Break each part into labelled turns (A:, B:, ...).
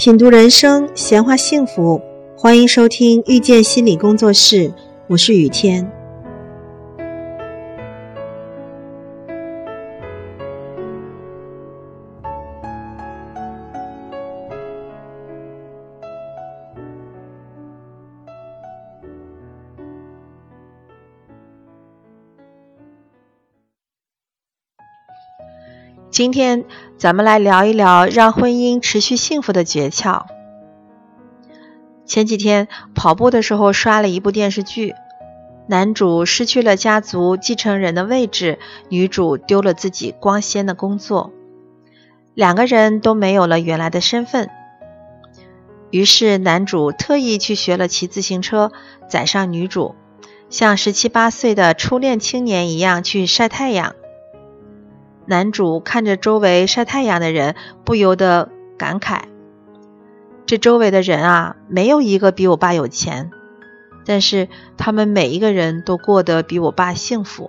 A: 品读人生，闲话幸福，欢迎收听遇见心理工作室，我是雨天。今天咱们来聊一聊让婚姻持续幸福的诀窍。前几天跑步的时候刷了一部电视剧，男主失去了家族继承人的位置，女主丢了自己光鲜的工作，两个人都没有了原来的身份。于是男主特意去学了骑自行车，载上女主，像十七八岁的初恋青年一样去晒太阳。男主看着周围晒太阳的人，不由得感慨：“这周围的人啊，没有一个比我爸有钱，但是他们每一个人都过得比我爸幸福。”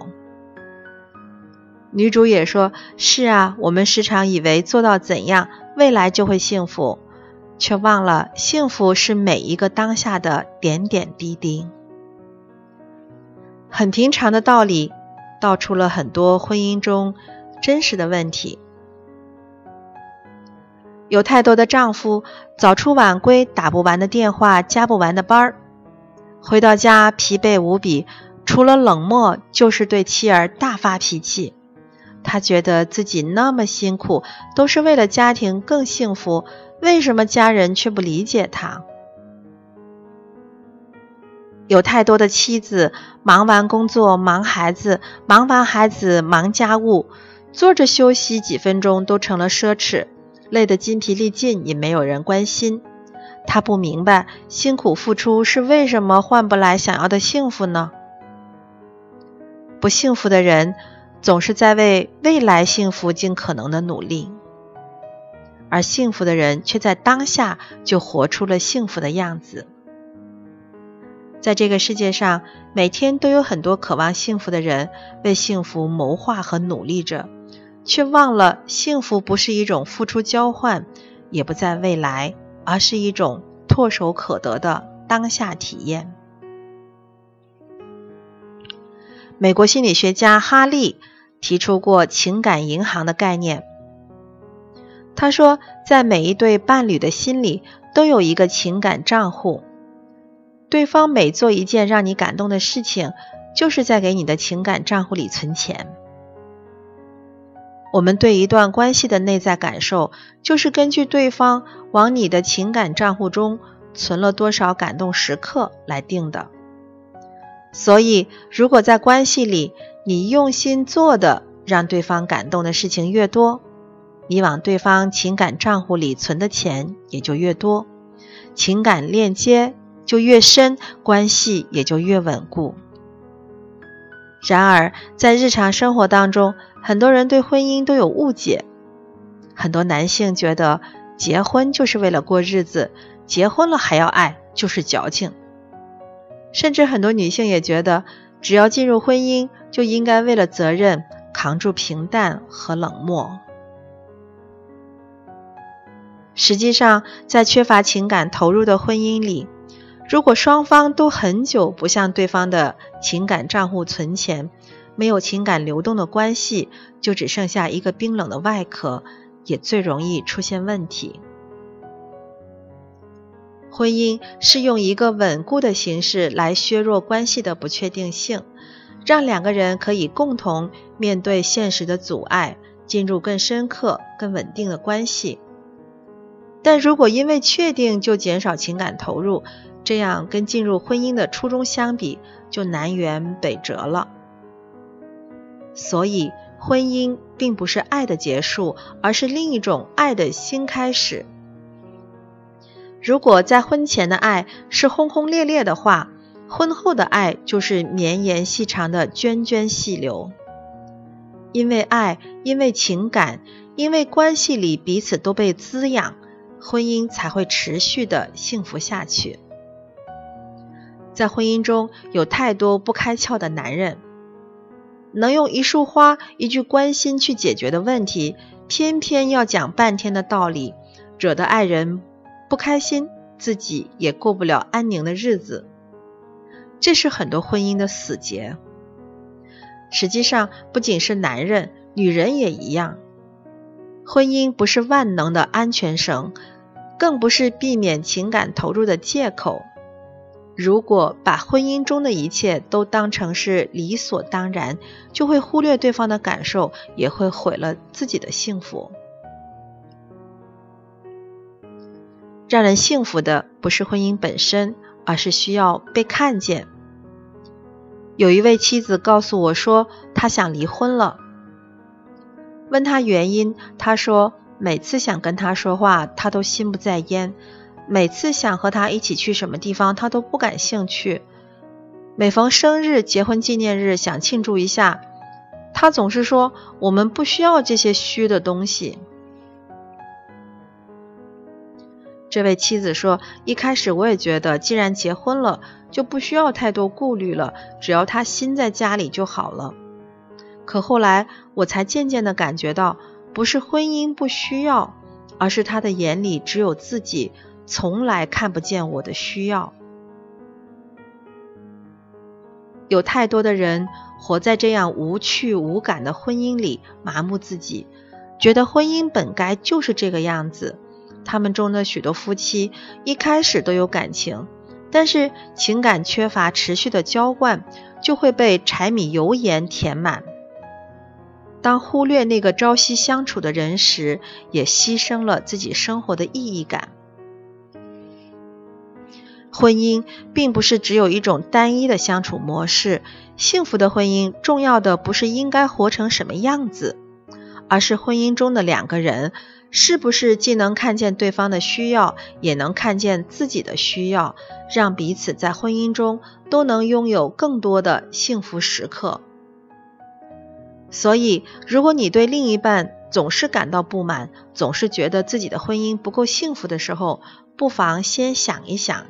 A: 女主也说：“是啊，我们时常以为做到怎样，未来就会幸福，却忘了幸福是每一个当下的点点滴滴。”很平常的道理，道出了很多婚姻中。真实的问题，有太多的丈夫早出晚归，打不完的电话，加不完的班儿，回到家疲惫无比，除了冷漠就是对妻儿大发脾气。他觉得自己那么辛苦，都是为了家庭更幸福，为什么家人却不理解他？有太多的妻子忙完工作，忙孩子，忙完孩子，忙家务。坐着休息几分钟都成了奢侈，累得筋疲力尽也没有人关心。他不明白辛苦付出是为什么换不来想要的幸福呢？不幸福的人总是在为未来幸福尽可能的努力，而幸福的人却在当下就活出了幸福的样子。在这个世界上，每天都有很多渴望幸福的人为幸福谋划和努力着。却忘了，幸福不是一种付出交换，也不在未来，而是一种唾手可得的当下体验。美国心理学家哈利提出过情感银行的概念。他说，在每一对伴侣的心里都有一个情感账户，对方每做一件让你感动的事情，就是在给你的情感账户里存钱。我们对一段关系的内在感受，就是根据对方往你的情感账户中存了多少感动时刻来定的。所以，如果在关系里你用心做的让对方感动的事情越多，你往对方情感账户里存的钱也就越多，情感链接就越深，关系也就越稳固。然而，在日常生活当中，很多人对婚姻都有误解。很多男性觉得结婚就是为了过日子，结婚了还要爱就是矫情。甚至很多女性也觉得，只要进入婚姻，就应该为了责任扛住平淡和冷漠。实际上，在缺乏情感投入的婚姻里，如果双方都很久不向对方的情感账户存钱，没有情感流动的关系，就只剩下一个冰冷的外壳，也最容易出现问题。婚姻是用一个稳固的形式来削弱关系的不确定性，让两个人可以共同面对现实的阻碍，进入更深刻、更稳定的关系。但如果因为确定就减少情感投入，这样跟进入婚姻的初衷相比，就南辕北辙了。所以，婚姻并不是爱的结束，而是另一种爱的新开始。如果在婚前的爱是轰轰烈烈的话，婚后的爱就是绵延细长的涓涓细流。因为爱，因为情感，因为关系里彼此都被滋养，婚姻才会持续的幸福下去。在婚姻中有太多不开窍的男人，能用一束花、一句关心去解决的问题，偏偏要讲半天的道理，惹得爱人不开心，自己也过不了安宁的日子。这是很多婚姻的死结。实际上，不仅是男人，女人也一样。婚姻不是万能的安全绳，更不是避免情感投入的借口。如果把婚姻中的一切都当成是理所当然，就会忽略对方的感受，也会毁了自己的幸福。让人幸福的不是婚姻本身，而是需要被看见。有一位妻子告诉我说，她想离婚了。问他原因，他说每次想跟他说话，他都心不在焉；每次想和他一起去什么地方，他都不感兴趣。每逢生日、结婚纪念日，想庆祝一下，他总是说我们不需要这些虚的东西。这位妻子说，一开始我也觉得，既然结婚了，就不需要太多顾虑了，只要他心在家里就好了。可后来，我才渐渐的感觉到，不是婚姻不需要，而是他的眼里只有自己，从来看不见我的需要。有太多的人活在这样无趣无感的婚姻里，麻木自己，觉得婚姻本该就是这个样子。他们中的许多夫妻一开始都有感情，但是情感缺乏持续的浇灌，就会被柴米油盐填满。当忽略那个朝夕相处的人时，也牺牲了自己生活的意义感。婚姻并不是只有一种单一的相处模式，幸福的婚姻重要的不是应该活成什么样子，而是婚姻中的两个人是不是既能看见对方的需要，也能看见自己的需要，让彼此在婚姻中都能拥有更多的幸福时刻。所以，如果你对另一半总是感到不满，总是觉得自己的婚姻不够幸福的时候，不妨先想一想：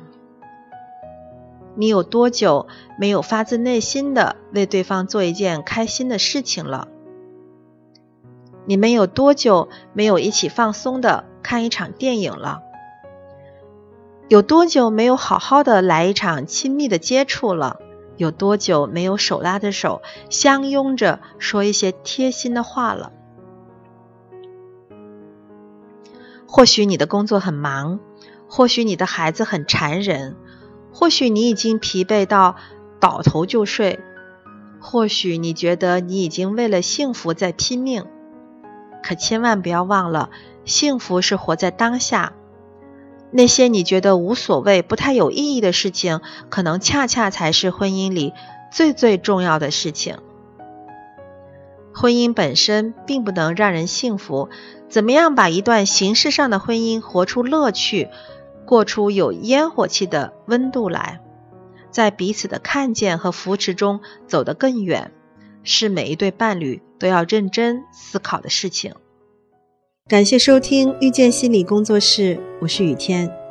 A: 你有多久没有发自内心的为对方做一件开心的事情了？你们有多久没有一起放松的看一场电影了？有多久没有好好的来一场亲密的接触了？有多久没有手拉着手相拥着说一些贴心的话了？或许你的工作很忙，或许你的孩子很缠人，或许你已经疲惫到倒头就睡，或许你觉得你已经为了幸福在拼命。可千万不要忘了，幸福是活在当下。那些你觉得无所谓、不太有意义的事情，可能恰恰才是婚姻里最最重要的事情。婚姻本身并不能让人幸福，怎么样把一段形式上的婚姻活出乐趣，过出有烟火气的温度来，在彼此的看见和扶持中走得更远，是每一对伴侣都要认真思考的事情。感谢收听遇见心理工作室，我是雨天。